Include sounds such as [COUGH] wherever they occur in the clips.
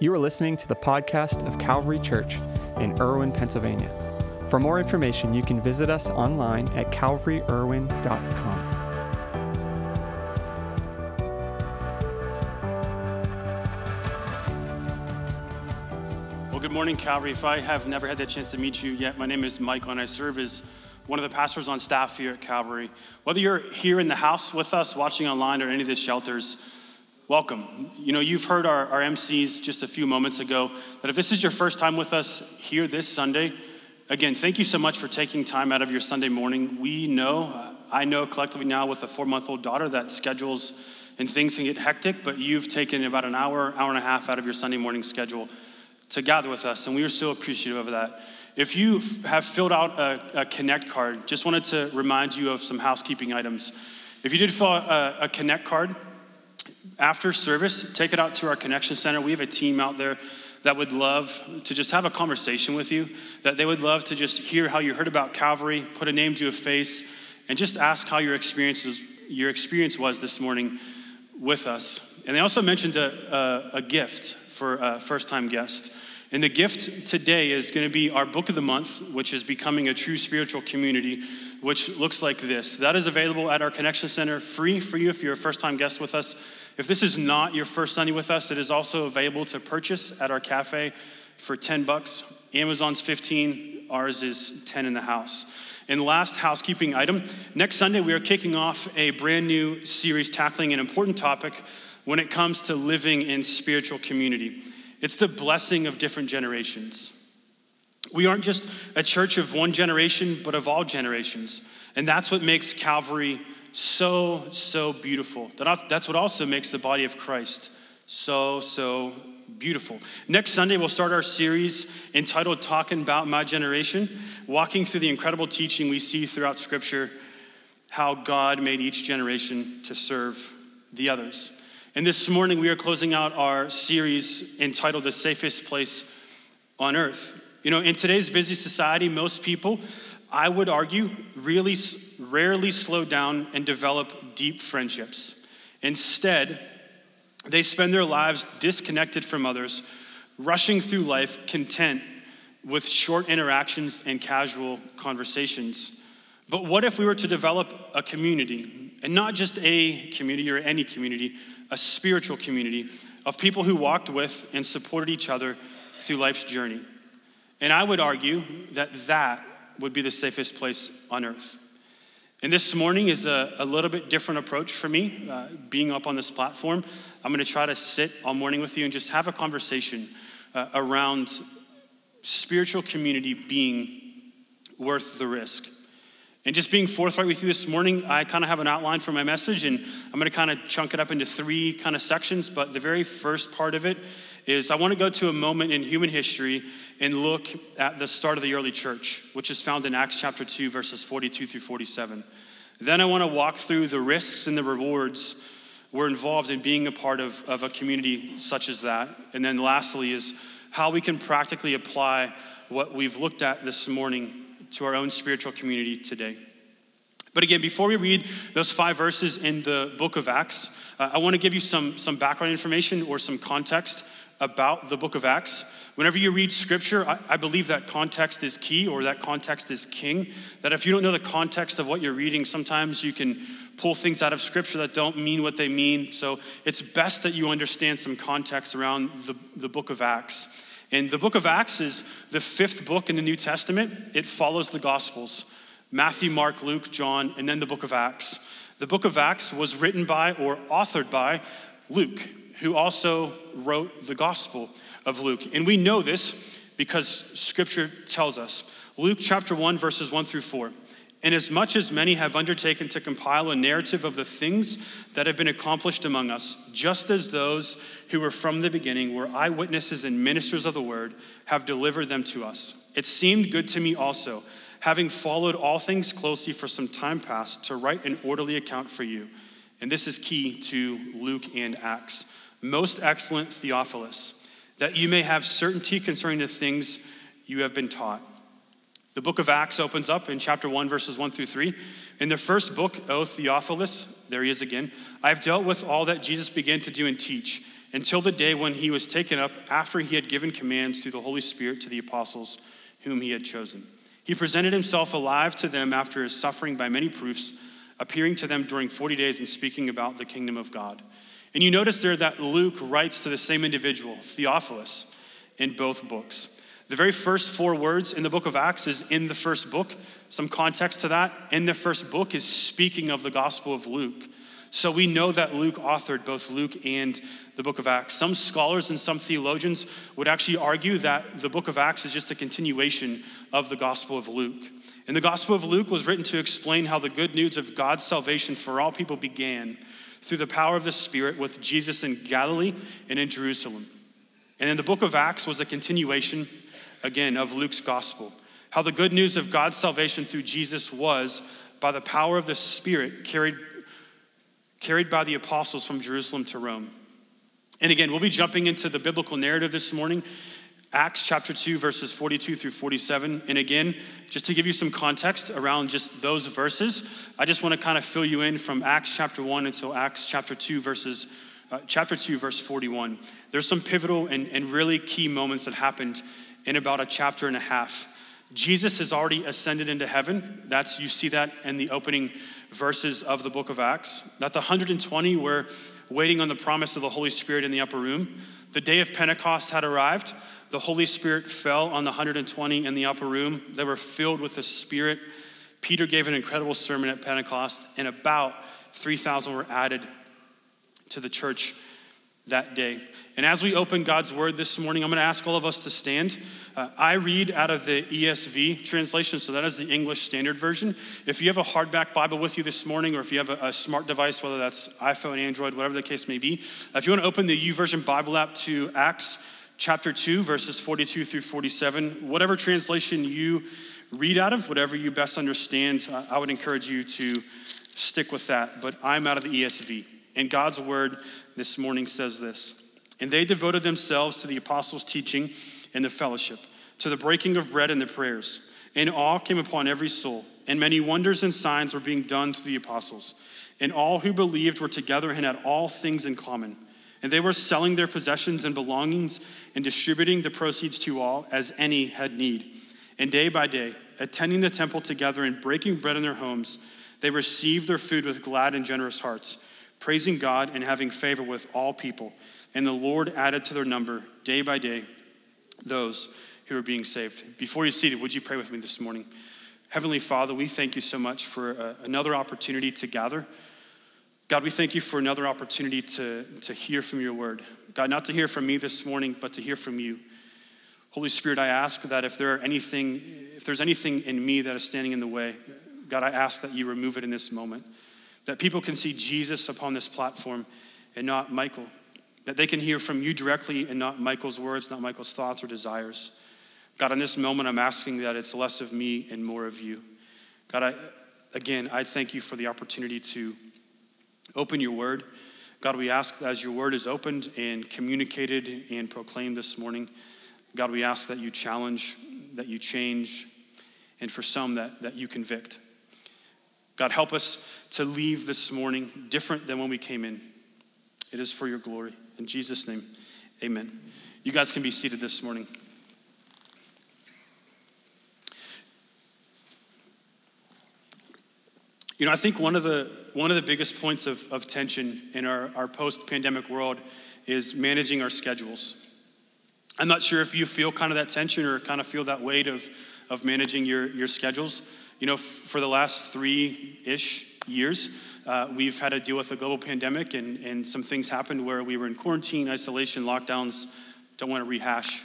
You are listening to the podcast of Calvary Church in Irwin, Pennsylvania. For more information, you can visit us online at calvaryirwin.com. Well, good morning, Calvary. If I have never had the chance to meet you yet, my name is Michael, and I serve as one of the pastors on staff here at Calvary. Whether you're here in the house with us, watching online, or any of the shelters, welcome. You know, you've heard our, our MCs just a few moments ago that if this is your first time with us here this Sunday, again, thank you so much for taking time out of your Sunday morning. We know, I know collectively now with a four month old daughter that schedules and things can get hectic, but you've taken about an hour, hour and a half out of your Sunday morning schedule to gather with us, and we are so appreciative of that. If you have filled out a, a Connect card, just wanted to remind you of some housekeeping items. If you did fill out a, a Connect card, after service, take it out to our connection center. We have a team out there that would love to just have a conversation with you, that they would love to just hear how you heard about Calvary, put a name to a face, and just ask how your experience was, your experience was this morning with us. And they also mentioned a, a, a gift for a first time guest. And the gift today is going to be our book of the month, which is Becoming a True Spiritual Community, which looks like this. That is available at our Connection Center, free for you if you're a first time guest with us. If this is not your first Sunday with us, it is also available to purchase at our cafe for 10 bucks. Amazon's 15, ours is 10 in the house. And last housekeeping item next Sunday, we are kicking off a brand new series tackling an important topic when it comes to living in spiritual community. It's the blessing of different generations. We aren't just a church of one generation, but of all generations. And that's what makes Calvary so, so beautiful. That's what also makes the body of Christ so, so beautiful. Next Sunday, we'll start our series entitled Talking About My Generation, walking through the incredible teaching we see throughout Scripture, how God made each generation to serve the others. And this morning, we are closing out our series entitled The Safest Place on Earth. You know, in today's busy society, most people, I would argue, really rarely slow down and develop deep friendships. Instead, they spend their lives disconnected from others, rushing through life content with short interactions and casual conversations. But what if we were to develop a community, and not just a community or any community, a spiritual community of people who walked with and supported each other through life's journey. And I would argue that that would be the safest place on earth. And this morning is a, a little bit different approach for me, uh, being up on this platform. I'm going to try to sit all morning with you and just have a conversation uh, around spiritual community being worth the risk. And just being forthright with you this morning, I kind of have an outline for my message, and I'm going to kind of chunk it up into three kind of sections. But the very first part of it is I want to go to a moment in human history and look at the start of the early church, which is found in Acts chapter 2, verses 42 through 47. Then I want to walk through the risks and the rewards we're involved in being a part of, of a community such as that. And then lastly, is how we can practically apply what we've looked at this morning to our own spiritual community today. But again, before we read those five verses in the book of Acts, uh, I want to give you some, some background information or some context about the book of Acts. Whenever you read scripture, I, I, believe that context is key or that context is king. That if you don't know the context of what you're reading, sometimes you can pull things out of scripture that don't mean what they mean. So it's best that you understand some context around the, the book of Acts. And the book of Acts is the fifth book in the New Testament. It follows the Gospels Matthew, Mark, Luke, John, and then the book of Acts. The book of Acts was written by or authored by Luke, who also wrote the Gospel of Luke. And we know this because Scripture tells us. Luke chapter 1, verses 1 through 4. Inasmuch as many have undertaken to compile a narrative of the things that have been accomplished among us, just as those who were from the beginning were eyewitnesses and ministers of the word have delivered them to us. It seemed good to me also, having followed all things closely for some time past, to write an orderly account for you. And this is key to Luke and Acts. Most excellent Theophilus, that you may have certainty concerning the things you have been taught the book of Acts opens up in chapter 1, verses 1 through 3. In the first book, O Theophilus, there he is again, I have dealt with all that Jesus began to do and teach, until the day when he was taken up after he had given commands through the Holy Spirit to the apostles whom he had chosen. He presented himself alive to them after his suffering by many proofs, appearing to them during 40 days and speaking about the kingdom of God. And you notice there that Luke writes to the same individual, Theophilus, in both books. The very first four words in the book of Acts is in the first book. Some context to that. In the first book is speaking of the Gospel of Luke. So we know that Luke authored both Luke and the book of Acts. Some scholars and some theologians would actually argue that the book of Acts is just a continuation of the Gospel of Luke. And the Gospel of Luke was written to explain how the good news of God's salvation for all people began through the power of the Spirit with Jesus in Galilee and in Jerusalem. And then the book of Acts was a continuation, again, of Luke's Gospel. How the good news of God's salvation through Jesus was, by the power of the Spirit, carried carried by the apostles from Jerusalem to Rome. And again, we'll be jumping into the biblical narrative this morning, Acts chapter 2, verses 42 through 47. And again, just to give you some context around just those verses, I just want to kind of fill you in from Acts chapter 1 until Acts chapter 2, verses uh, chapter 2, verse 41. There's some pivotal and, and really key moments that happened in about a chapter and a half. Jesus has already ascended into heaven. That's you see that in the opening verses of the book of Acts. That the 120 were waiting on the promise of the Holy Spirit in the upper room. The day of Pentecost had arrived. The Holy Spirit fell on the 120 in the upper room. They were filled with the Spirit. Peter gave an incredible sermon at Pentecost, and about 3,000 were added to the church that day. And as we open God's word this morning, I'm going to ask all of us to stand. Uh, I read out of the ESV translation, so that is the English Standard Version. If you have a hardback Bible with you this morning, or if you have a, a smart device, whether that's iPhone, Android, whatever the case may be, uh, if you want to open the YouVersion Bible app to Acts chapter 2, verses 42 through 47, whatever translation you read out of, whatever you best understand, uh, I would encourage you to stick with that. But I'm out of the ESV. And God's word this morning says this And they devoted themselves to the apostles' teaching and the fellowship, to the breaking of bread and the prayers. And awe came upon every soul, and many wonders and signs were being done through the apostles. And all who believed were together and had all things in common. And they were selling their possessions and belongings and distributing the proceeds to all as any had need. And day by day, attending the temple together and breaking bread in their homes, they received their food with glad and generous hearts praising God and having favor with all people. And the Lord added to their number day by day those who are being saved. Before you're seated, would you pray with me this morning? Heavenly Father, we thank you so much for uh, another opportunity to gather. God, we thank you for another opportunity to, to hear from your word. God, not to hear from me this morning, but to hear from you. Holy Spirit, I ask that if there are anything, if there's anything in me that is standing in the way, God, I ask that you remove it in this moment that people can see Jesus upon this platform and not Michael, that they can hear from you directly and not Michael's words, not Michael's thoughts or desires. God, in this moment, I'm asking that it's less of me and more of you. God, I, again, I thank you for the opportunity to open your word. God, we ask that as your word is opened and communicated and proclaimed this morning, God, we ask that you challenge, that you change, and for some, that, that you convict. God, help us to leave this morning different than when we came in. It is for your glory. In Jesus' name, amen. You guys can be seated this morning. You know, I think one of the, one of the biggest points of, of tension in our, our post pandemic world is managing our schedules. I'm not sure if you feel kind of that tension or kind of feel that weight of, of managing your, your schedules. You know, for the last three ish years, uh, we've had to deal with a global pandemic, and, and some things happened where we were in quarantine, isolation, lockdowns. Don't want to rehash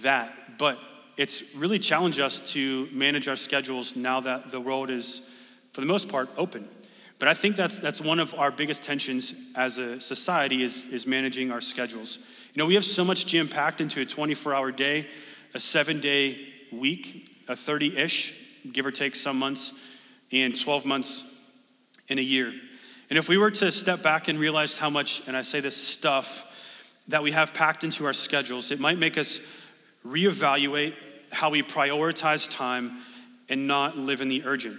that. But it's really challenged us to manage our schedules now that the world is, for the most part, open. But I think that's, that's one of our biggest tensions as a society is, is managing our schedules. You know, we have so much jam packed into a 24 hour day, a seven day week, a 30 ish give or take some months, and 12 months in a year. And if we were to step back and realize how much, and I say this stuff, that we have packed into our schedules, it might make us reevaluate how we prioritize time and not live in the urgent.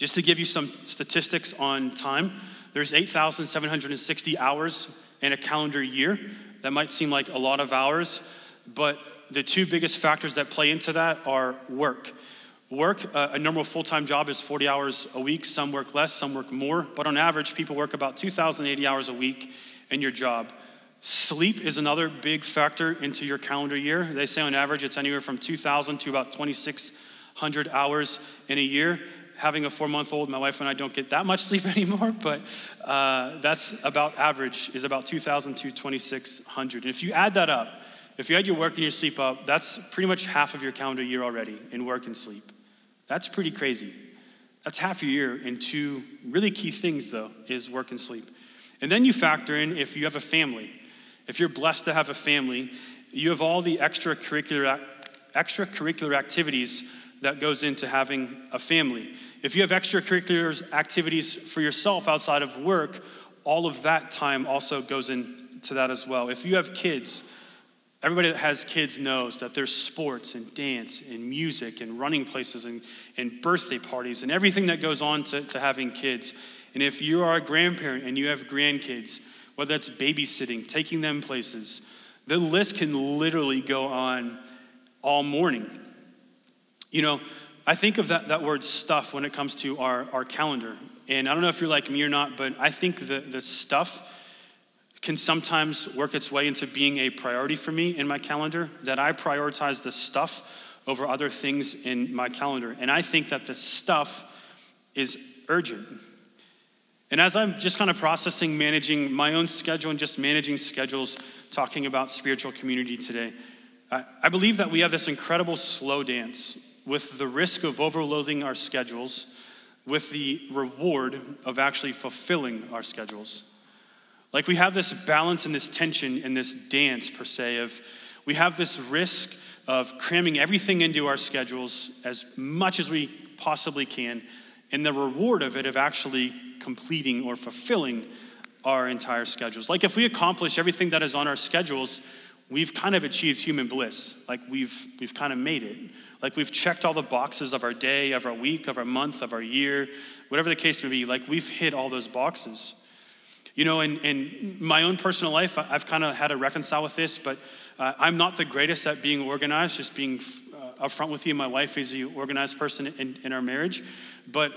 Just to give you some statistics on time, there's 8,760 hours in a calendar year. That might seem like a lot of hours, but the two biggest factors that play into that are work. Work, uh, a normal full time job is 40 hours a week. Some work less, some work more, but on average, people work about 2,080 hours a week in your job. Sleep is another big factor into your calendar year. They say on average it's anywhere from 2,000 to about 2,600 hours in a year. Having a four month old, my wife and I don't get that much sleep [LAUGHS] anymore, but uh, that's about average, is about 2,000 to 2,600. And if you add that up, if you add your work and your sleep up, that's pretty much half of your calendar year already in work and sleep. That's pretty crazy. That's half your year in two really key things, though, is work and sleep. And then you factor in if you have a family. If you're blessed to have a family, you have all the extracurricular, extracurricular activities that goes into having a family. If you have extracurricular activities for yourself outside of work, all of that time also goes into that as well. If you have kids, everybody that has kids knows that there's sports and dance and music and running places and, and birthday parties and everything that goes on to, to having kids. And if you are a grandparent and you have grandkids, whether it's babysitting, taking them places, the list can literally go on all morning. You know, I think of that, that word stuff when it comes to our, our calendar. And I don't know if you're like me or not, but I think the, the stuff can sometimes work its way into being a priority for me in my calendar, that I prioritize the stuff over other things in my calendar. And I think that the stuff is urgent. And as I'm just kind of processing managing my own schedule and just managing schedules, talking about spiritual community today, I, I believe that we have this incredible slow dance with the risk of overloading our schedules, with the reward of actually fulfilling our schedules. Like we have this balance and this tension and this dance, per se, of we have this risk of cramming everything into our schedules as much as we possibly can, and the reward of it of actually completing or fulfilling our entire schedules. Like if we accomplish everything that is on our schedules, we've kind of achieved human bliss. Like we've we've kind of made it. Like we've checked all the boxes of our day, of our week, of our month, of our year, whatever the case may be. Like we've hit all those boxes. You know, in, in my own personal life, I've kind of had to reconcile with this, but uh, I'm not the greatest at being organized, just being uh, upfront with you. My wife is the organized person in, in our marriage. But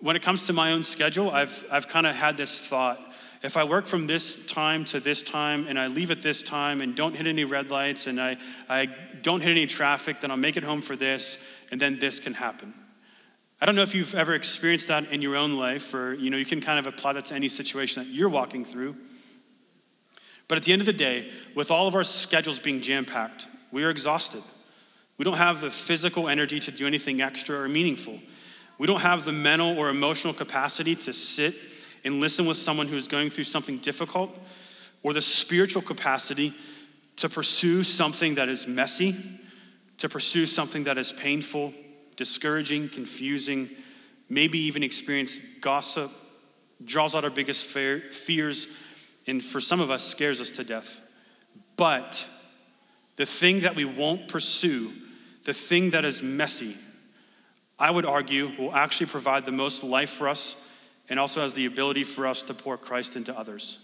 when it comes to my own schedule, I've, I've kind of had this thought if I work from this time to this time and I leave at this time and don't hit any red lights and I, I don't hit any traffic, then I'll make it home for this, and then this can happen. I don't know if you've ever experienced that in your own life, or you know, you can kind of apply that to any situation that you're walking through. But at the end of the day, with all of our schedules being jam-packed, we are exhausted. We don't have the physical energy to do anything extra or meaningful. We don't have the mental or emotional capacity to sit and listen with someone who's going through something difficult, or the spiritual capacity to pursue something that is messy, to pursue something that is painful, discouraging, confusing, maybe even experience gossip, draws out our biggest fears, and for some of us, scares us to death. But the thing that we won't pursue, the thing that is messy, I would argue will actually provide the most life for us and also has the ability for us to pour Christ into others.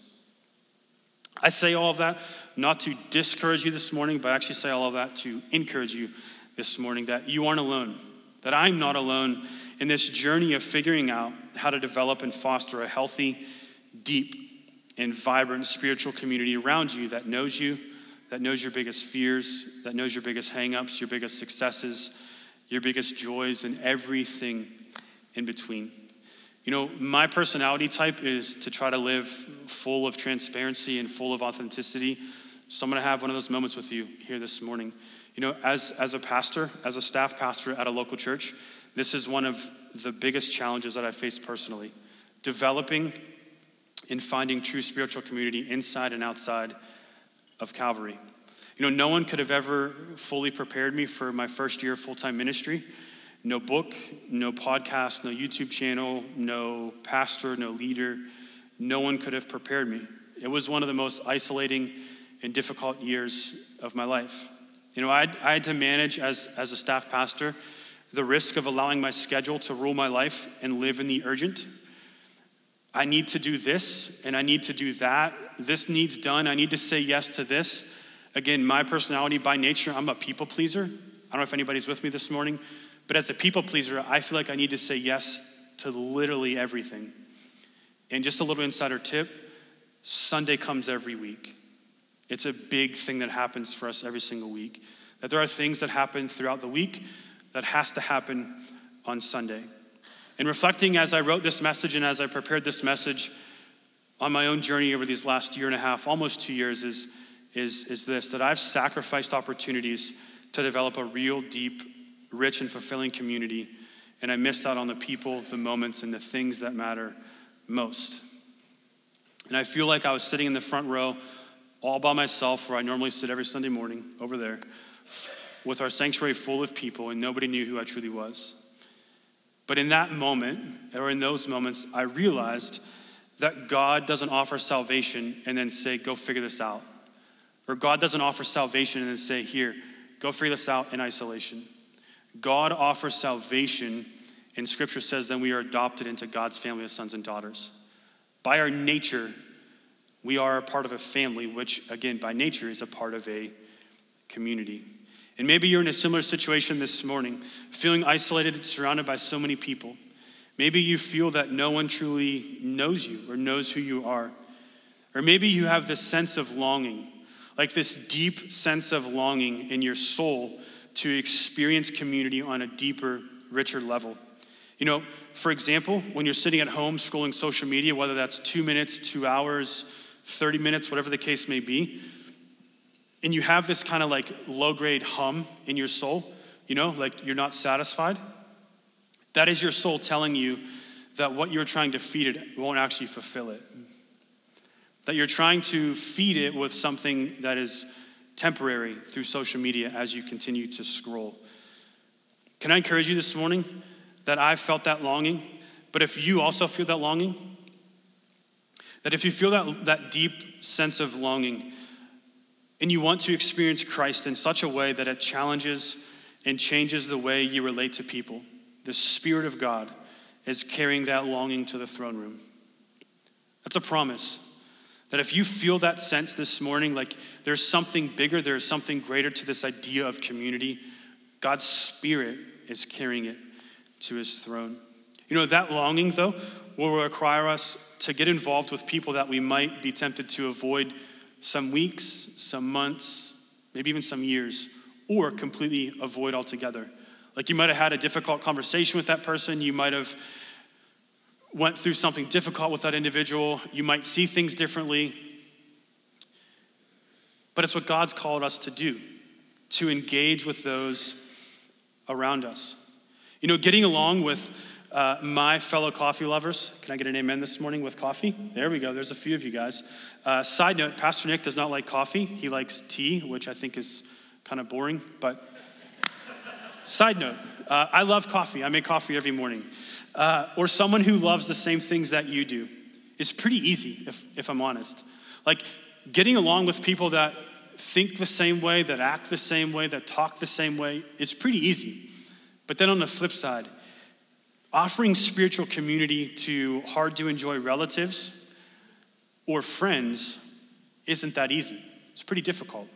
I say all of that not to discourage you this morning, but I actually say all of that to encourage you this morning that you aren't alone that I'm not alone in this journey of figuring out how to develop and foster a healthy, deep, and vibrant spiritual community around you that knows you, that knows your biggest fears, that knows your biggest hangups, your biggest successes, your biggest joys, and everything in between. You know, my personality type is to try to live full of transparency and full of authenticity. So I'm going to have one of those moments with you here this morning. You know, as, as a pastor, as a staff pastor at a local church, this is one of the biggest challenges that I face personally. Developing and finding true spiritual community inside and outside of Calvary. You know, no one could have ever fully prepared me for my first year of full time ministry. No book, no podcast, no YouTube channel, no pastor, no leader. No one could have prepared me. It was one of the most isolating and difficult years of my life. You know, I had, I had to manage as, as a staff pastor the risk of allowing my schedule to rule my life and live in the urgent. I need to do this and I need to do that this needs done. I need to say yes to this. Again, my personality by nature, I'm a people pleaser. I don't know if anybody's with me this morning, but as a people pleaser, I feel like I need to say yes to literally everything. And just a little insider tip Sunday comes every week. It's a big thing that happens for us every single week. That there are things that happen throughout the week that has to happen on Sunday. And reflecting as I wrote this message and as I prepared this message on my own journey over these last year and a half, almost two years, is, is, is this that I've sacrificed opportunities to develop a real, deep, rich, and fulfilling community. And I missed out on the people, the moments, and the things that matter most. And I feel like I was sitting in the front row all by myself, where I normally sit every Sunday morning over there, with our sanctuary full of people, and nobody knew who I truly was. But in that moment, or in those moments, I realized that God doesn't offer salvation and then say, go figure this out. Or God doesn't offer salvation and then say, here, go figure this out in isolation. God offers salvation, and Scripture says then we are adopted into God's family of sons and daughters. By our nature, we are a part of a family, which, again, by nature, is a part of a community. And maybe you're in a similar situation this morning, feeling isolated, surrounded by so many people. Maybe you feel that no one truly knows you or knows who you are. Or maybe you have this sense of longing, like this deep sense of longing in your soul to experience community on a deeper, richer level. You know, for example, when you're sitting at home scrolling social media, whether that's two minutes, two hours, 30 minutes, whatever the case may be, and you have this kind of like low grade hum in your soul, you know, like you're not satisfied, that is your soul telling you that what you're trying to feed it won't actually fulfill it. That you're trying to feed it with something that is temporary through social media as you continue to scroll. Can I encourage you this morning that I felt that longing? But if you also feel that longing, that if you feel that, that deep sense of longing, and you want to experience Christ in such a way that it challenges and changes the way you relate to people, the Spirit of God is carrying that longing to the throne room. That's a promise. That if you feel that sense this morning, like there's something bigger, there's something greater to this idea of community, God's Spirit is carrying it to his throne. You know, that longing, though, will require us to get involved with people that we might be tempted to avoid some weeks, some months, maybe even some years, or completely avoid altogether. Like you might have had a difficult conversation with that person, you might have went through something difficult with that individual, you might see things differently. But it's what God's called us to do, to engage with those around us. You know, getting along with uh, my fellow coffee lovers, can I get an amen this morning with coffee? There we go. There's a few of you guys. Uh, side note Pastor Nick does not like coffee. He likes tea, which I think is kind of boring. But [LAUGHS] side note, uh, I love coffee. I make coffee every morning. Uh, or someone who loves the same things that you do. It's pretty easy, if, if I'm honest. Like getting along with people that think the same way, that act the same way, that talk the same way is pretty easy. But then on the flip side, offering spiritual community to hard to enjoy relatives or friends isn't that easy. It's pretty difficult.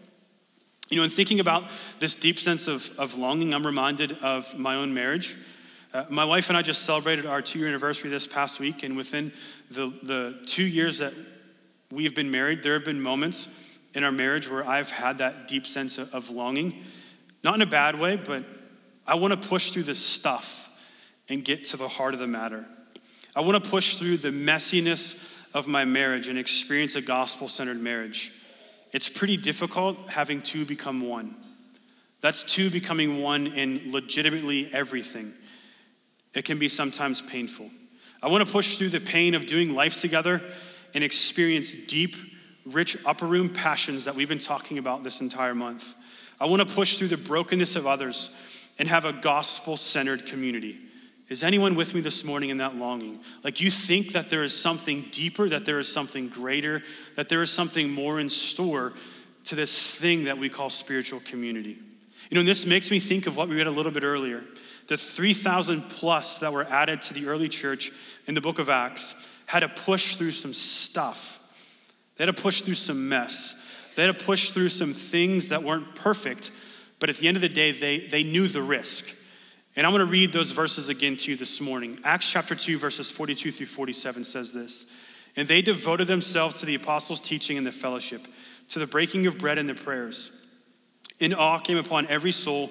You know, in thinking about this deep sense of, of longing, I'm reminded of my own marriage. Uh, my wife and I just celebrated our two year anniversary this past week, and within the, the two years that we've been married, there have been moments in our marriage where I've had that deep sense of, of longing. Not in a bad way, but I want to push through this stuff and get to the heart of the matter. I want to push through the messiness of my marriage and experience a gospel centered marriage. It's pretty difficult having two become one. That's two becoming one in legitimately everything. It can be sometimes painful. I want to push through the pain of doing life together and experience deep, rich upper room passions that we've been talking about this entire month. I want to push through the brokenness of others and have a gospel centered community. Is anyone with me this morning in that longing? Like you think that there is something deeper, that there is something greater, that there is something more in store to this thing that we call spiritual community. You know, this makes me think of what we read a little bit earlier. The 3,000 plus that were added to the early church in the book of Acts had to push through some stuff They had to push through some mess. They had to push through some things that weren't perfect, but at the end of the day, they, they knew the risk. And I'm going to read those verses again to you this morning. Acts chapter 2, verses 42 through 47 says this And they devoted themselves to the apostles' teaching and the fellowship, to the breaking of bread and the prayers. And awe came upon every soul,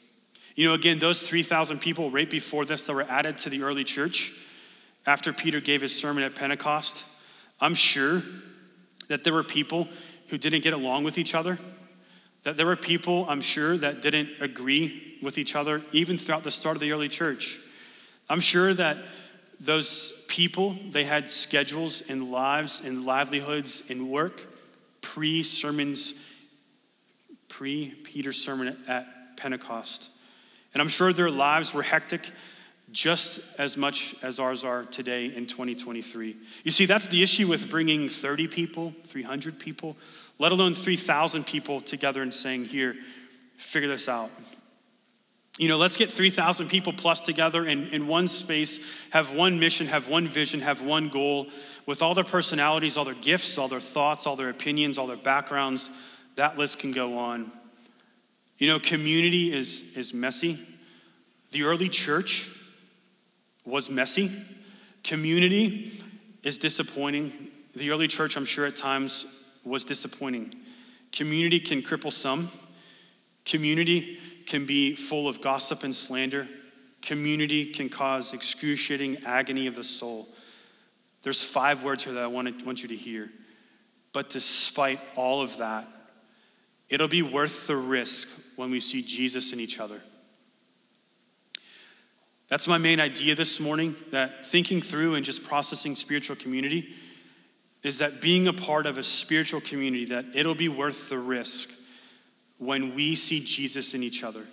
You know, again, those 3,000 people right before this that were added to the early church after Peter gave his sermon at Pentecost, I'm sure that there were people who didn't get along with each other, that there were people, I'm sure, that didn't agree with each other even throughout the start of the early church. I'm sure that those people, they had schedules and lives and livelihoods and work pre sermons, pre Peter's sermon at Pentecost. And I'm sure their lives were hectic just as much as ours are today in 2023. You see, that's the issue with bringing 30 people, 300 people, let alone 3,000 people together and saying, Here, figure this out. You know, let's get 3,000 people plus together in, in one space, have one mission, have one vision, have one goal, with all their personalities, all their gifts, all their thoughts, all their opinions, all their backgrounds. That list can go on. You know, community is, is messy. The early church was messy. Community is disappointing. The early church, I'm sure, at times was disappointing. Community can cripple some. Community can be full of gossip and slander. Community can cause excruciating agony of the soul. There's five words here that I want, want you to hear. But despite all of that, it'll be worth the risk when we see Jesus in each other. That's my main idea this morning that thinking through and just processing spiritual community is that being a part of a spiritual community, that it'll be worth the risk when we see Jesus in each other.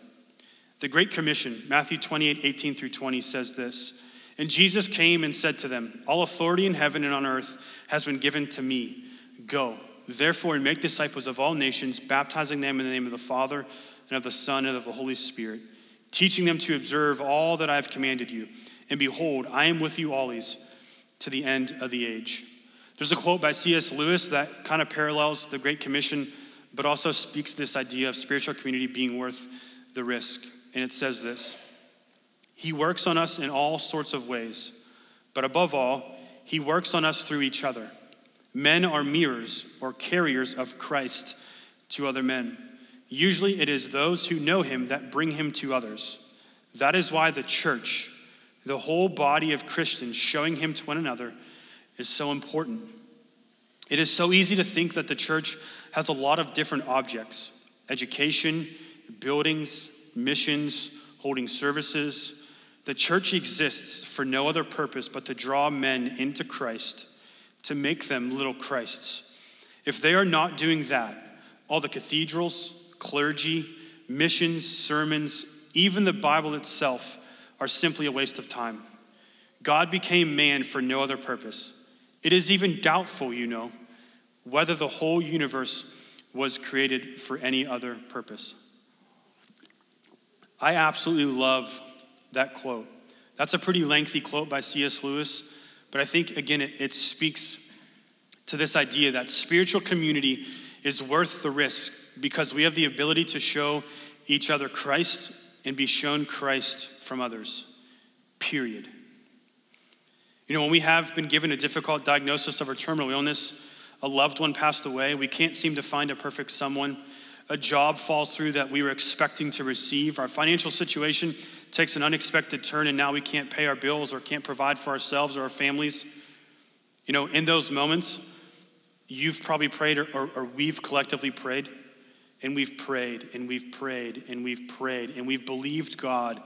The Great Commission, Matthew 28 18 through 20, says this And Jesus came and said to them, All authority in heaven and on earth has been given to me. Go, therefore, and make disciples of all nations, baptizing them in the name of the Father and of the Son and of the Holy Spirit, teaching them to observe all that I have commanded you. And behold, I am with you always to the end of the age. There's a quote by C.S. Lewis that kind of parallels the Great Commission, but also speaks this idea of spiritual community being worth the risk. And it says this He works on us in all sorts of ways, but above all, He works on us through each other. Men are mirrors or carriers of Christ to other men. Usually it is those who know him that bring him to others. That is why the church, the whole body of Christians showing him to one another, is so important. It is so easy to think that the church has a lot of different objects education, buildings, missions, holding services. The church exists for no other purpose but to draw men into Christ, to make them little Christs. If they are not doing that, all the cathedrals, clergy, missions, sermons, even the Bible itself are simply a waste of time. God became man for no other purpose. It is even doubtful, you know, whether the whole universe was created for any other purpose. I absolutely love that quote. That's a pretty lengthy quote by C.S. Lewis, but I think, again, it, it speaks to this idea that spiritual community is worth the risk because we have the ability to show each other Christ and be shown Christ from others. Period. You know, when we have been given a difficult diagnosis of a terminal illness, a loved one passed away, we can't seem to find a perfect someone, a job falls through that we were expecting to receive, our financial situation takes an unexpected turn, and now we can't pay our bills or can't provide for ourselves or our families. You know, in those moments, you've probably prayed or, or, or we've collectively prayed and we've prayed and we've prayed and we've prayed and we've believed God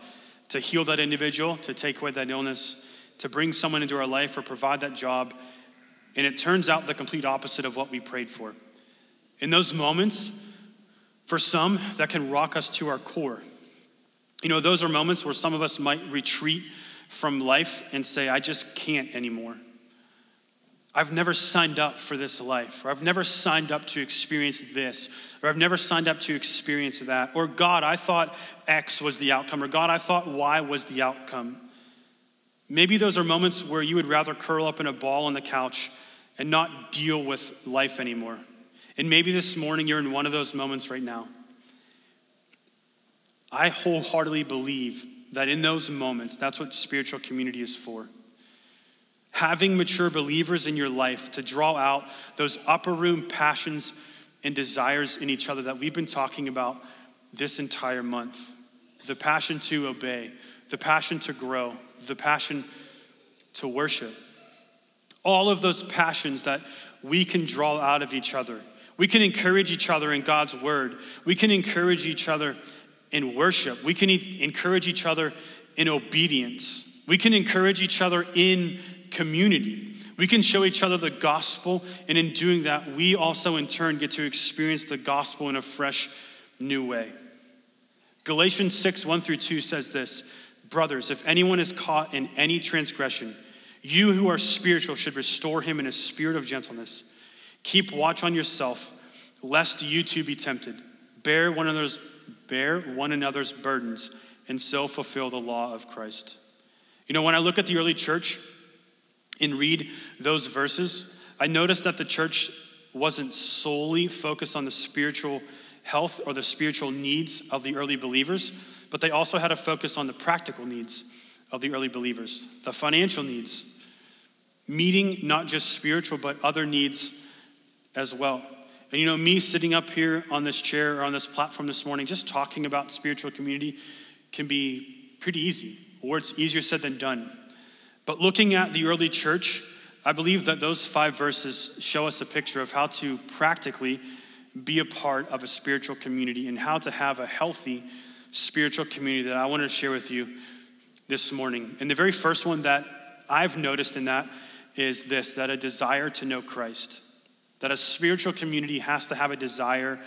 to heal that individual, to take away that illness, to bring someone into our life or provide that job. And it turns out the complete opposite of what we prayed for. In those moments, For some, that can rock us to our core. You know, those are moments where some of us might retreat from life and say, I just can't anymore. I've never signed up for this life, or I've never signed up to experience this, or I've never signed up to experience that, or God, I thought X was the outcome, or God, I thought Y was the outcome. Maybe those are moments where you would rather curl up in a ball on the couch and not deal with life anymore. And maybe this morning you're in one of those moments right now. I wholeheartedly believe that in those moments, that's what spiritual community is for having mature believers in your life to draw out those upper room passions and desires in each other that we've been talking about this entire month the passion to obey, the passion to grow, the passion to worship. All of those passions that we can draw out of each other. We can encourage each other in God's word. We can encourage each other in worship. We can encourage each other in obedience. We can encourage each other in community. We can show each other the gospel, and in doing that, we also in turn get to experience the gospel in a fresh, new way. Galatians 6, 1 through 2 says this Brothers, if anyone is caught in any transgression, you who are spiritual should restore him in a spirit of gentleness. Keep watch on yourself, lest you too be tempted. Bear one another's, bear one another's burdens, and so fulfill the law of Christ. You know, when I look at the early church, and read those verses, I noticed that the church wasn't solely focused on the spiritual health or the spiritual needs of the early believers, but they also had a focus on the practical needs of the early believers, the financial needs, meeting not just spiritual, but other needs as well. And you know, me sitting up here on this chair or on this platform this morning, just talking about spiritual community can be pretty easy, or it's easier said than done. But looking at the early church, I believe that those five verses show us a picture of how to practically be a part of a spiritual community and how to have a healthy spiritual community that I want to share with you this morning. And the very first one that I've noticed in that is this that a desire to know Christ. That a spiritual community has to have a desire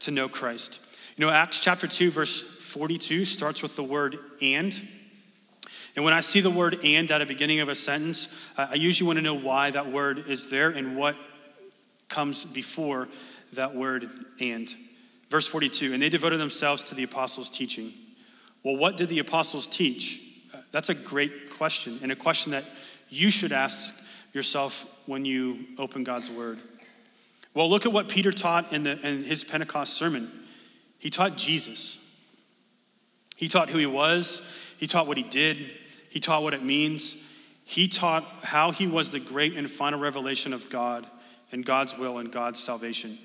to know Christ. You know, Acts chapter 2, verse 42 starts with the word and. And when I see the word and at the beginning of a sentence, I usually want to know why that word is there and what comes before that word and. Verse 42 And they devoted themselves to the apostles' teaching. Well, what did the apostles teach? Uh, that's a great question, and a question that you should ask yourself when you open God's word. Well, look at what Peter taught in, the, in his Pentecost sermon. He taught Jesus. He taught who he was, he taught what he did, he taught what it means. He taught how he was the great and final revelation of God and God's will and God's salvation.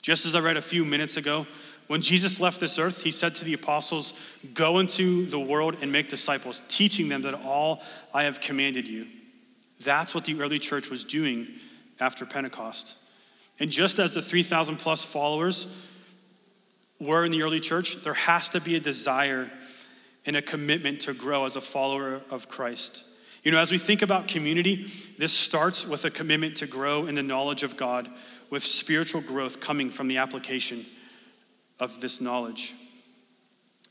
Just as I read a few minutes ago, when Jesus left this earth, he said to the apostles, Go into the world and make disciples, teaching them that all I have commanded you. That's what the early church was doing after Pentecost. And just as the 3,000 plus followers were in the early church, there has to be a desire and a commitment to grow as a follower of Christ. You know, as we think about community, this starts with a commitment to grow in the knowledge of God, with spiritual growth coming from the application of this knowledge.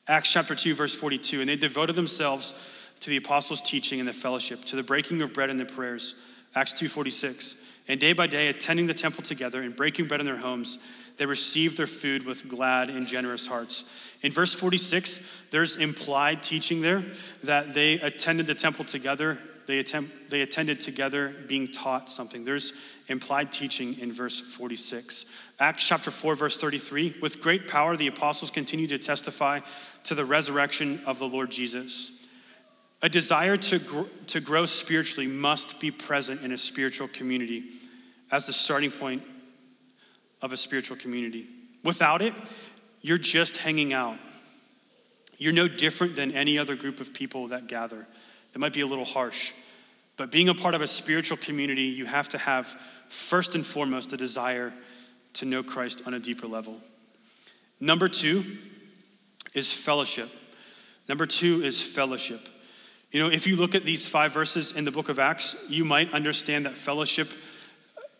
Acts chapter 2, verse 42 And they devoted themselves to the apostles' teaching and the fellowship, to the breaking of bread and the prayers. Acts 2:46. And day by day, attending the temple together and breaking bread in their homes, they received their food with glad and generous hearts. In verse 46, there's implied teaching there that they attended the temple together. They, attempt, they attended together being taught something. There's implied teaching in verse 46. Acts chapter 4, verse 33 With great power, the apostles continued to testify to the resurrection of the Lord Jesus. A desire to, gr- to grow spiritually must be present in a spiritual community as the starting point of a spiritual community. Without it, you're just hanging out. You're no different than any other group of people that gather. It might be a little harsh, but being a part of a spiritual community, you have to have, first and foremost, a desire to know Christ on a deeper level. Number two is fellowship. Number two is fellowship. You know, if you look at these five verses in the book of Acts, you might understand that fellowship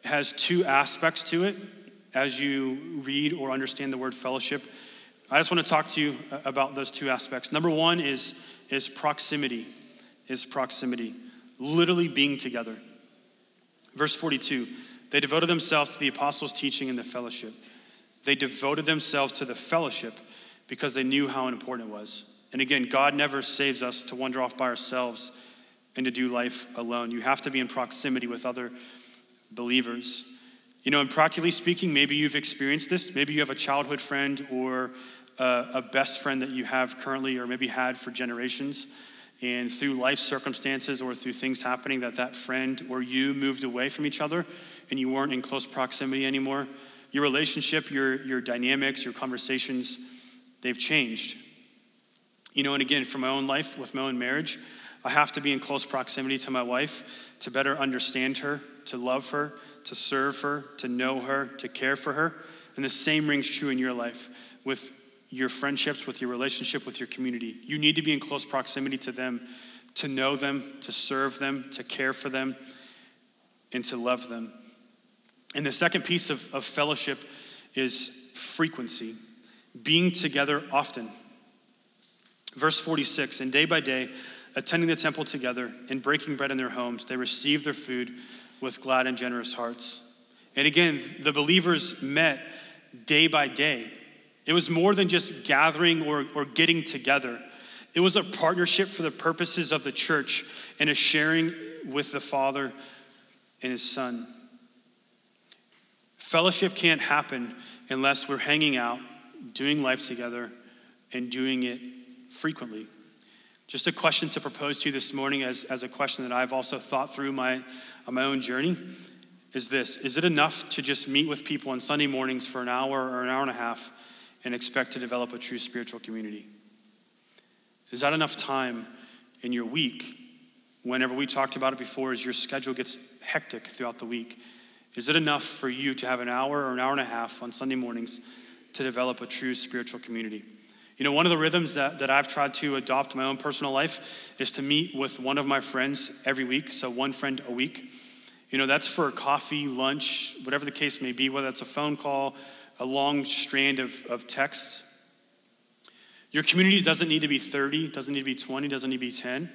has two aspects to it. As you read or understand the word fellowship, I just want to talk to you uh, about those two aspects. Number one is, is proximity, is proximity, literally being together. Verse 42 they devoted themselves to the apostles' teaching and the fellowship. They devoted themselves to the fellowship because they knew how important it was. And again, God never saves us to wander off by ourselves and to do life alone. You have to be in proximity with other believers. You know, and practically speaking, maybe you've experienced this. Maybe you have a childhood friend or a, a best friend that you have currently or maybe had for generations and through life circumstances or through things happening that that friend or you moved away from each other and you weren't in close proximity anymore your relationship your, your dynamics your conversations they've changed you know and again for my own life with my own marriage i have to be in close proximity to my wife to better understand her to love her to serve her to know her to care for her and the same rings true in your life with your friendships, with your relationship with your community. You need to be in close proximity to them, to know them, to serve them, to care for them, and to love them. And the second piece of, of fellowship is frequency, being together often. Verse 46 And day by day, attending the temple together and breaking bread in their homes, they received their food with glad and generous hearts. And again, the believers met day by day. It was more than just gathering or, or getting together. It was a partnership for the purposes of the church and a sharing with the Father and His Son. Fellowship can't happen unless we're hanging out, doing life together, and doing it frequently. Just a question to propose to you this morning, as, as a question that I've also thought through my, on my own journey, is this Is it enough to just meet with people on Sunday mornings for an hour or an hour and a half and expect to develop a true spiritual community? Is that enough time in your week? Whenever we talked about it before, as your schedule gets hectic throughout the week, is it enough for you to have an hour or an hour and a half on Sunday mornings to develop a true spiritual community? You know, one of the rhythms that, that I've tried to adopt in my own personal life is to meet with one of my friends every week, so one friend a week. You know, that's for coffee, lunch, whatever the case may be, whether it's a phone call, a long strand of, of texts. Your community doesn't need to be 30, doesn't need to be 20, doesn't need to be 10.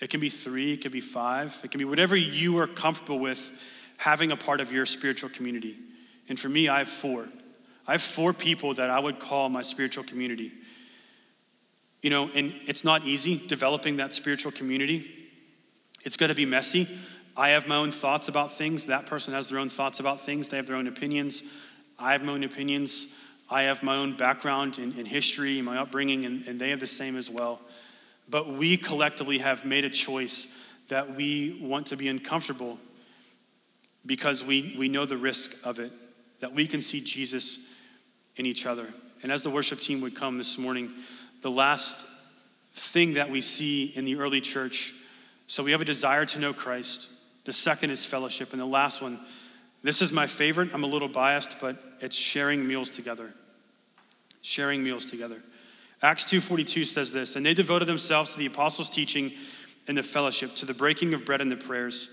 It can be three, it can be five, it can be whatever you are comfortable with having a part of your spiritual community. And for me, I have four. I have four people that I would call my spiritual community. You know, and it's not easy developing that spiritual community. It's going to be messy. I have my own thoughts about things. That person has their own thoughts about things. They have their own opinions. I have my own opinions. I have my own background in, in history, my upbringing, and, and they have the same as well. But we collectively have made a choice that we want to be uncomfortable because we, we know the risk of it, that we can see Jesus in each other. And as the worship team would come this morning, the last thing that we see in the early church so we have a desire to know Christ. The second is fellowship. And the last one this is my favorite. I'm a little biased, but it's sharing meals together. Sharing meals together. Acts 2:42 says this, and they devoted themselves to the apostles' teaching and the fellowship, to the breaking of bread and the prayers.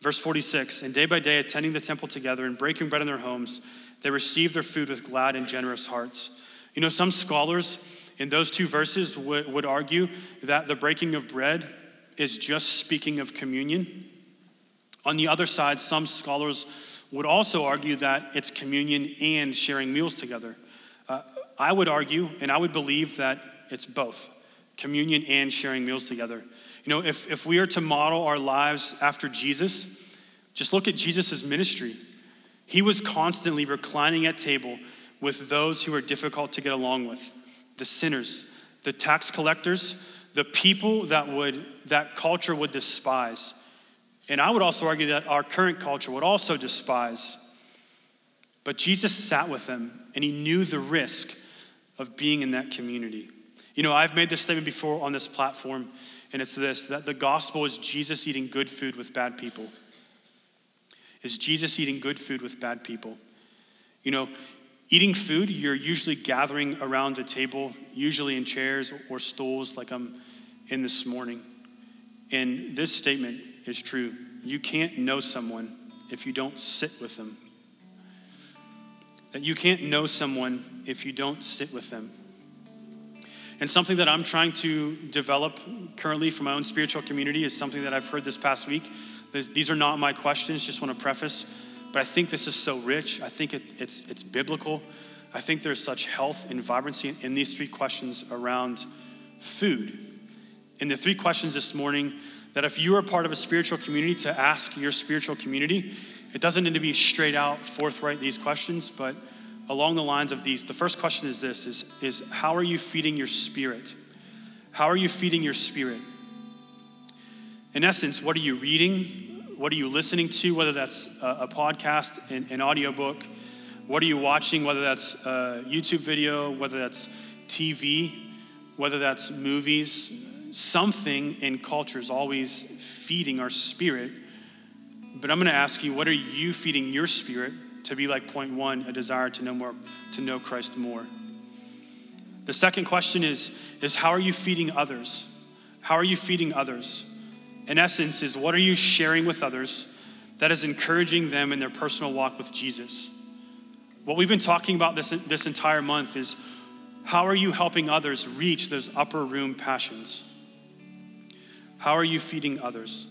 Verse 46, and day by day attending the temple together and breaking bread in their homes, they received their food with glad and generous hearts. You know, some scholars in those two verses would, would argue that the breaking of bread is just speaking of communion on the other side, some scholars would also argue that it's communion and sharing meals together. Uh, I would argue, and I would believe that it's both communion and sharing meals together. You know, if, if we are to model our lives after Jesus, just look at Jesus' ministry. He was constantly reclining at table with those who are difficult to get along with the sinners, the tax collectors, the people that would that culture would despise. And I would also argue that our current culture would also despise. But Jesus sat with them and he knew the risk of being in that community. You know, I've made this statement before on this platform, and it's this that the gospel is Jesus eating good food with bad people. Is Jesus eating good food with bad people? You know, eating food, you're usually gathering around a table, usually in chairs or stools, like I'm in this morning. And this statement is true. You can't know someone if you don't sit with them. that you can't know someone if you don't sit with them. And something that I'm trying to develop currently for my own spiritual community is something that I've heard this past week. These are not my questions, just want to preface, but I think this is so rich. I think it, it's, it's biblical. I think there's such health and vibrancy in these three questions around food. In the three questions this morning, that if you are part of a spiritual community, to ask your spiritual community, it doesn't need to be straight out, forthright, these questions, but along the lines of these. The first question is this is, is how are you feeding your spirit? How are you feeding your spirit? In essence, what are you reading? What are you listening to, whether that's a, a podcast, an, an audiobook? What are you watching, whether that's a YouTube video, whether that's TV, whether that's movies? Something in culture is always feeding our spirit. But I'm going to ask you, what are you feeding your spirit to be like point one, a desire to know more, to know Christ more? The second question is, is how are you feeding others? How are you feeding others? In essence, is what are you sharing with others that is encouraging them in their personal walk with Jesus? What we've been talking about this, this entire month is how are you helping others reach those upper room passions? How are you feeding others?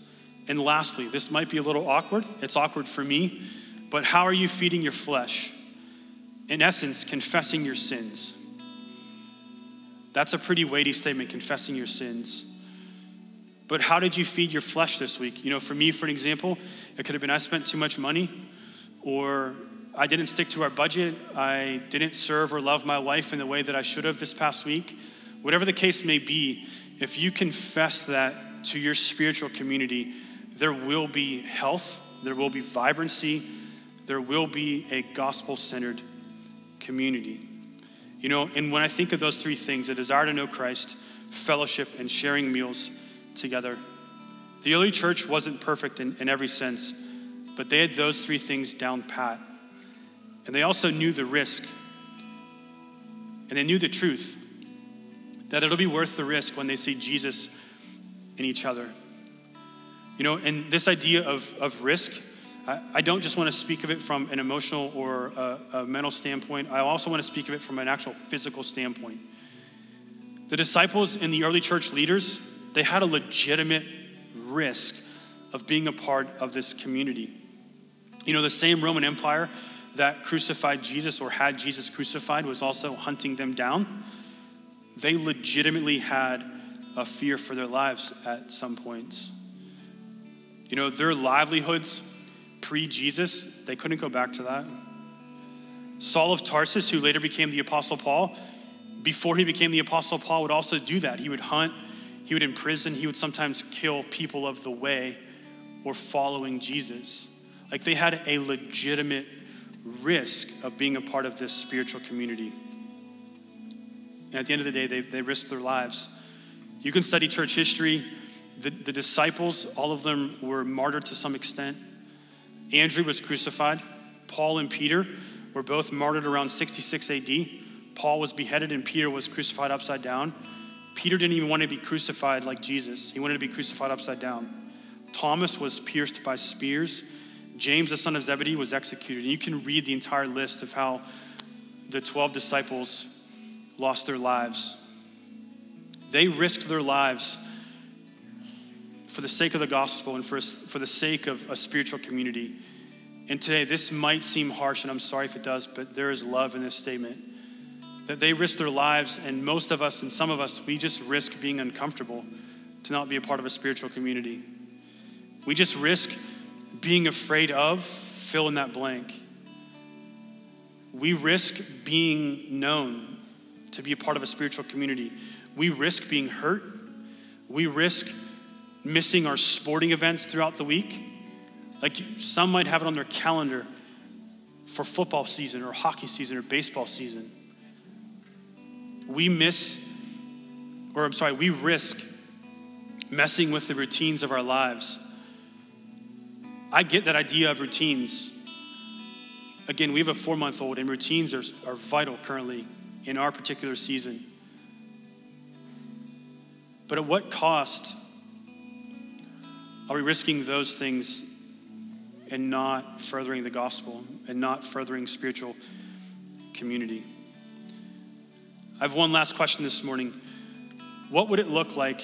And lastly, this might be a little awkward. It's awkward for me, but how are you feeding your flesh? In essence, confessing your sins. That's a pretty weighty statement, confessing your sins. But how did you feed your flesh this week? You know, for me, for an example, it could have been I spent too much money, or I didn't stick to our budget. I didn't serve or love my wife in the way that I should have this past week. Whatever the case may be, if you confess that to your spiritual community, there will be health, there will be vibrancy, there will be a gospel centered community. You know, and when I think of those three things a desire to know Christ, fellowship, and sharing meals together, the early church wasn't perfect in, in every sense, but they had those three things down pat. And they also knew the risk. And they knew the truth that it'll be worth the risk when they see Jesus in each other. You know, and this idea of, of risk, I, I don't just want to speak of it from an emotional or a, a mental standpoint, I also want to speak of it from an actual physical standpoint. The disciples and the early church leaders, they had a legitimate risk of being a part of this community. You know, the same Roman Empire that crucified Jesus or had Jesus crucified was also hunting them down. They legitimately had a fear for their lives at some points. You know, their livelihoods pre Jesus, they couldn't go back to that. Saul of Tarsus, who later became the Apostle Paul, before he became the Apostle Paul, would also do that. He would hunt, he would imprison, he would sometimes kill people of the way or following Jesus. Like they had a legitimate risk of being a part of this spiritual community. And at the end of the day, they, they risked their lives. You can study church history. The, the disciples, all of them were martyred to some extent. Andrew was crucified. Paul and Peter were both martyred around 66 AD. Paul was beheaded and Peter was crucified upside down. Peter didn't even want to be crucified like Jesus, he wanted to be crucified upside down. Thomas was pierced by spears. James, the son of Zebedee, was executed. And you can read the entire list of how the 12 disciples lost their lives. They risked their lives for the sake of the gospel and for, for the sake of a spiritual community. And today, this might seem harsh, and I'm sorry if it does, but there is love in this statement. That they risk their lives, and most of us and some of us, we just risk being uncomfortable to not be a part of a spiritual community. We just risk being afraid of, fill in that blank. We risk being known to be a part of a spiritual community. We risk being hurt. We risk missing our sporting events throughout the week. Like some might have it on their calendar for football season or hockey season or baseball season. We miss, or I'm sorry, we risk messing with the routines of our lives I get that idea of routines. Again, we have a four month old, and routines are, are vital currently in our particular season. But at what cost are we risking those things and not furthering the gospel and not furthering spiritual community. I have one last question this morning. What would it look like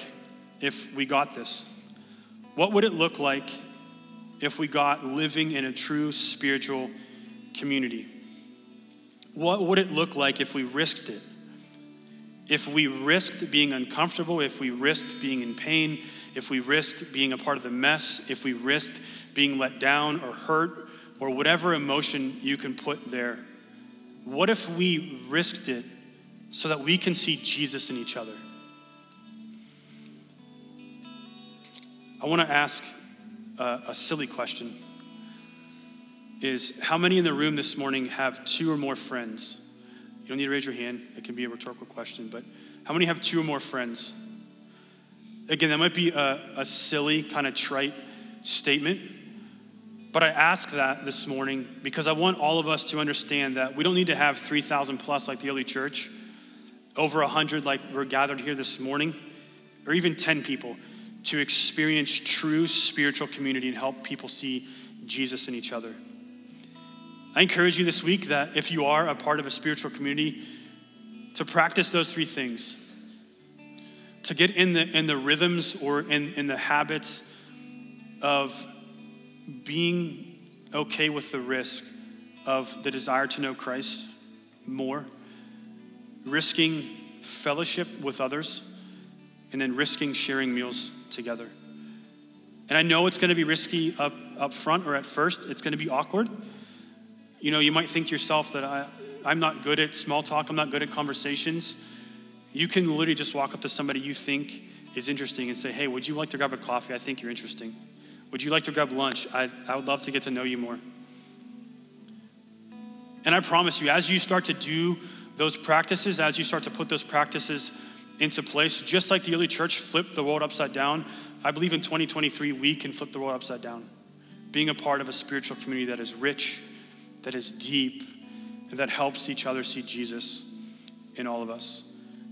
if we got this? What would it look like if we got living in a true spiritual community? What would it look like if we risked it? If we risked being uncomfortable, if we risked being in pain, if we risked being a part of the mess, if we risked being let down or hurt or whatever emotion you can put there, what if we risked it so that we can see Jesus in each other? I want to ask a, a silly question is how many in the room this morning have two or more friends? You don't need to raise your hand. It can be a rhetorical question, but how many have two or more friends? Again, that might be a, a silly, kind of trite statement, but I ask that this morning because I want all of us to understand that we don't need to have 3,000 plus like the early church, over 100 like we're gathered here this morning, or even 10 people to experience true spiritual community and help people see Jesus in each other. I encourage you this week that if you are a part of a spiritual community, to practice those three things. To get in the, in the rhythms or in, in the habits of being okay with the risk of the desire to know Christ more, risking fellowship with others, and then risking sharing meals together. And I know it's going to be risky up, up front or at first, it's going to be awkward. You know, you might think to yourself that I, I'm not good at small talk, I'm not good at conversations. You can literally just walk up to somebody you think is interesting and say, Hey, would you like to grab a coffee? I think you're interesting. Would you like to grab lunch? I, I would love to get to know you more. And I promise you, as you start to do those practices, as you start to put those practices into place, just like the early church flipped the world upside down, I believe in 2023 we can flip the world upside down. Being a part of a spiritual community that is rich that is deep, and that helps each other see Jesus in all of us.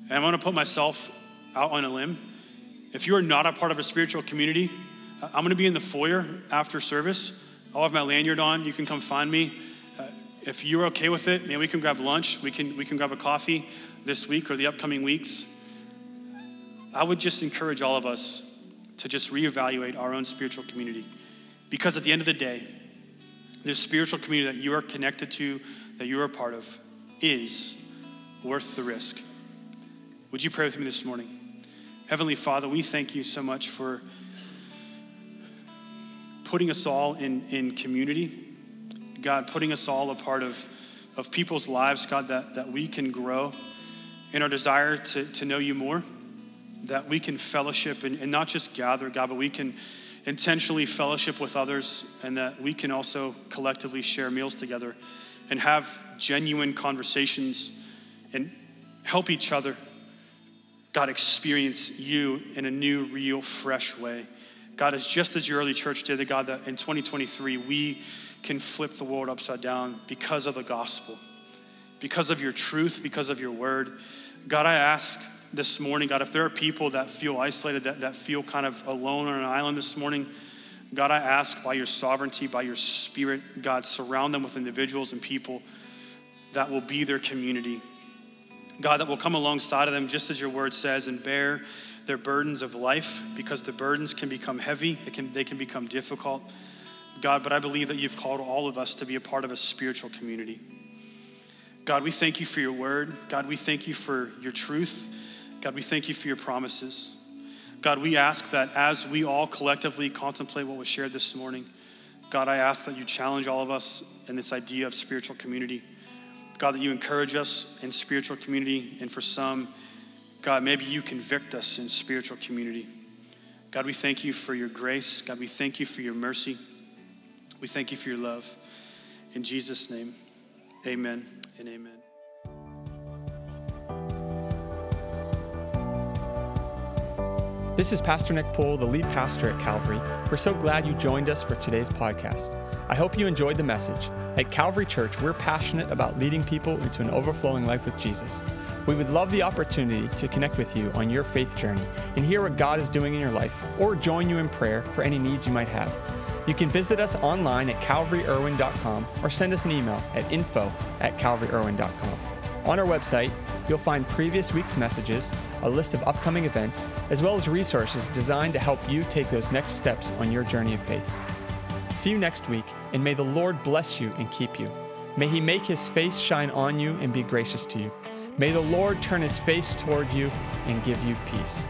And I want to put myself out on a limb. If you are not a part of a spiritual community, I'm going to be in the foyer after service. I'll have my lanyard on. You can come find me. If you're okay with it, man, we can grab lunch. We can, we can grab a coffee this week or the upcoming weeks. I would just encourage all of us to just reevaluate our own spiritual community. Because at the end of the day, this spiritual community that you are connected to, that you are a part of, is worth the risk. Would you pray with me this morning? Heavenly Father, we thank you so much for putting us all in, in community. God, putting us all a part of, of people's lives, God, that, that we can grow in our desire to, to know you more, that we can fellowship and, and not just gather, God, but we can intentionally fellowship with others and that we can also collectively share meals together and have genuine conversations and help each other, God, experience you in a new, real, fresh way. God, is just as your early church did, God, that in 2023 we can flip the world upside down because of the gospel, because of your truth, because of your word. God, I ask this morning, God, if there are people that feel isolated, that, that feel kind of alone on an island this morning, God, I ask by your sovereignty, by your spirit, God, surround them with individuals and people that will be their community. God, that will come alongside of them, just as your word says, and bear their burdens of life, because the burdens can become heavy, can, they can become difficult. God, but I believe that you've called all of us to be a part of a spiritual community. God, we thank you for your word. God, we thank you for your truth. God, we thank you for your promises. God, we ask that as we all collectively contemplate what was shared this morning, God, I ask that you challenge all of us in this idea of spiritual community. God, that you encourage us in spiritual community, and for some, God, maybe you convict us in spiritual community. God, we thank you for your grace. God, we thank you for your mercy. We thank you for your love. In Jesus' name, amen and amen. This is Pastor Nick Pohl, the lead pastor at Calvary. We're so glad you joined us for today's podcast. I hope you enjoyed the message. At Calvary Church, we're passionate about leading people into an overflowing life with Jesus. We would love the opportunity to connect with you on your faith journey and hear what God is doing in your life or join you in prayer for any needs you might have. You can visit us online at calvaryirwin.com or send us an email at info at calvaryirwin.com. On our website, you'll find previous week's messages, a list of upcoming events, as well as resources designed to help you take those next steps on your journey of faith. See you next week, and may the Lord bless you and keep you. May he make his face shine on you and be gracious to you. May the Lord turn his face toward you and give you peace.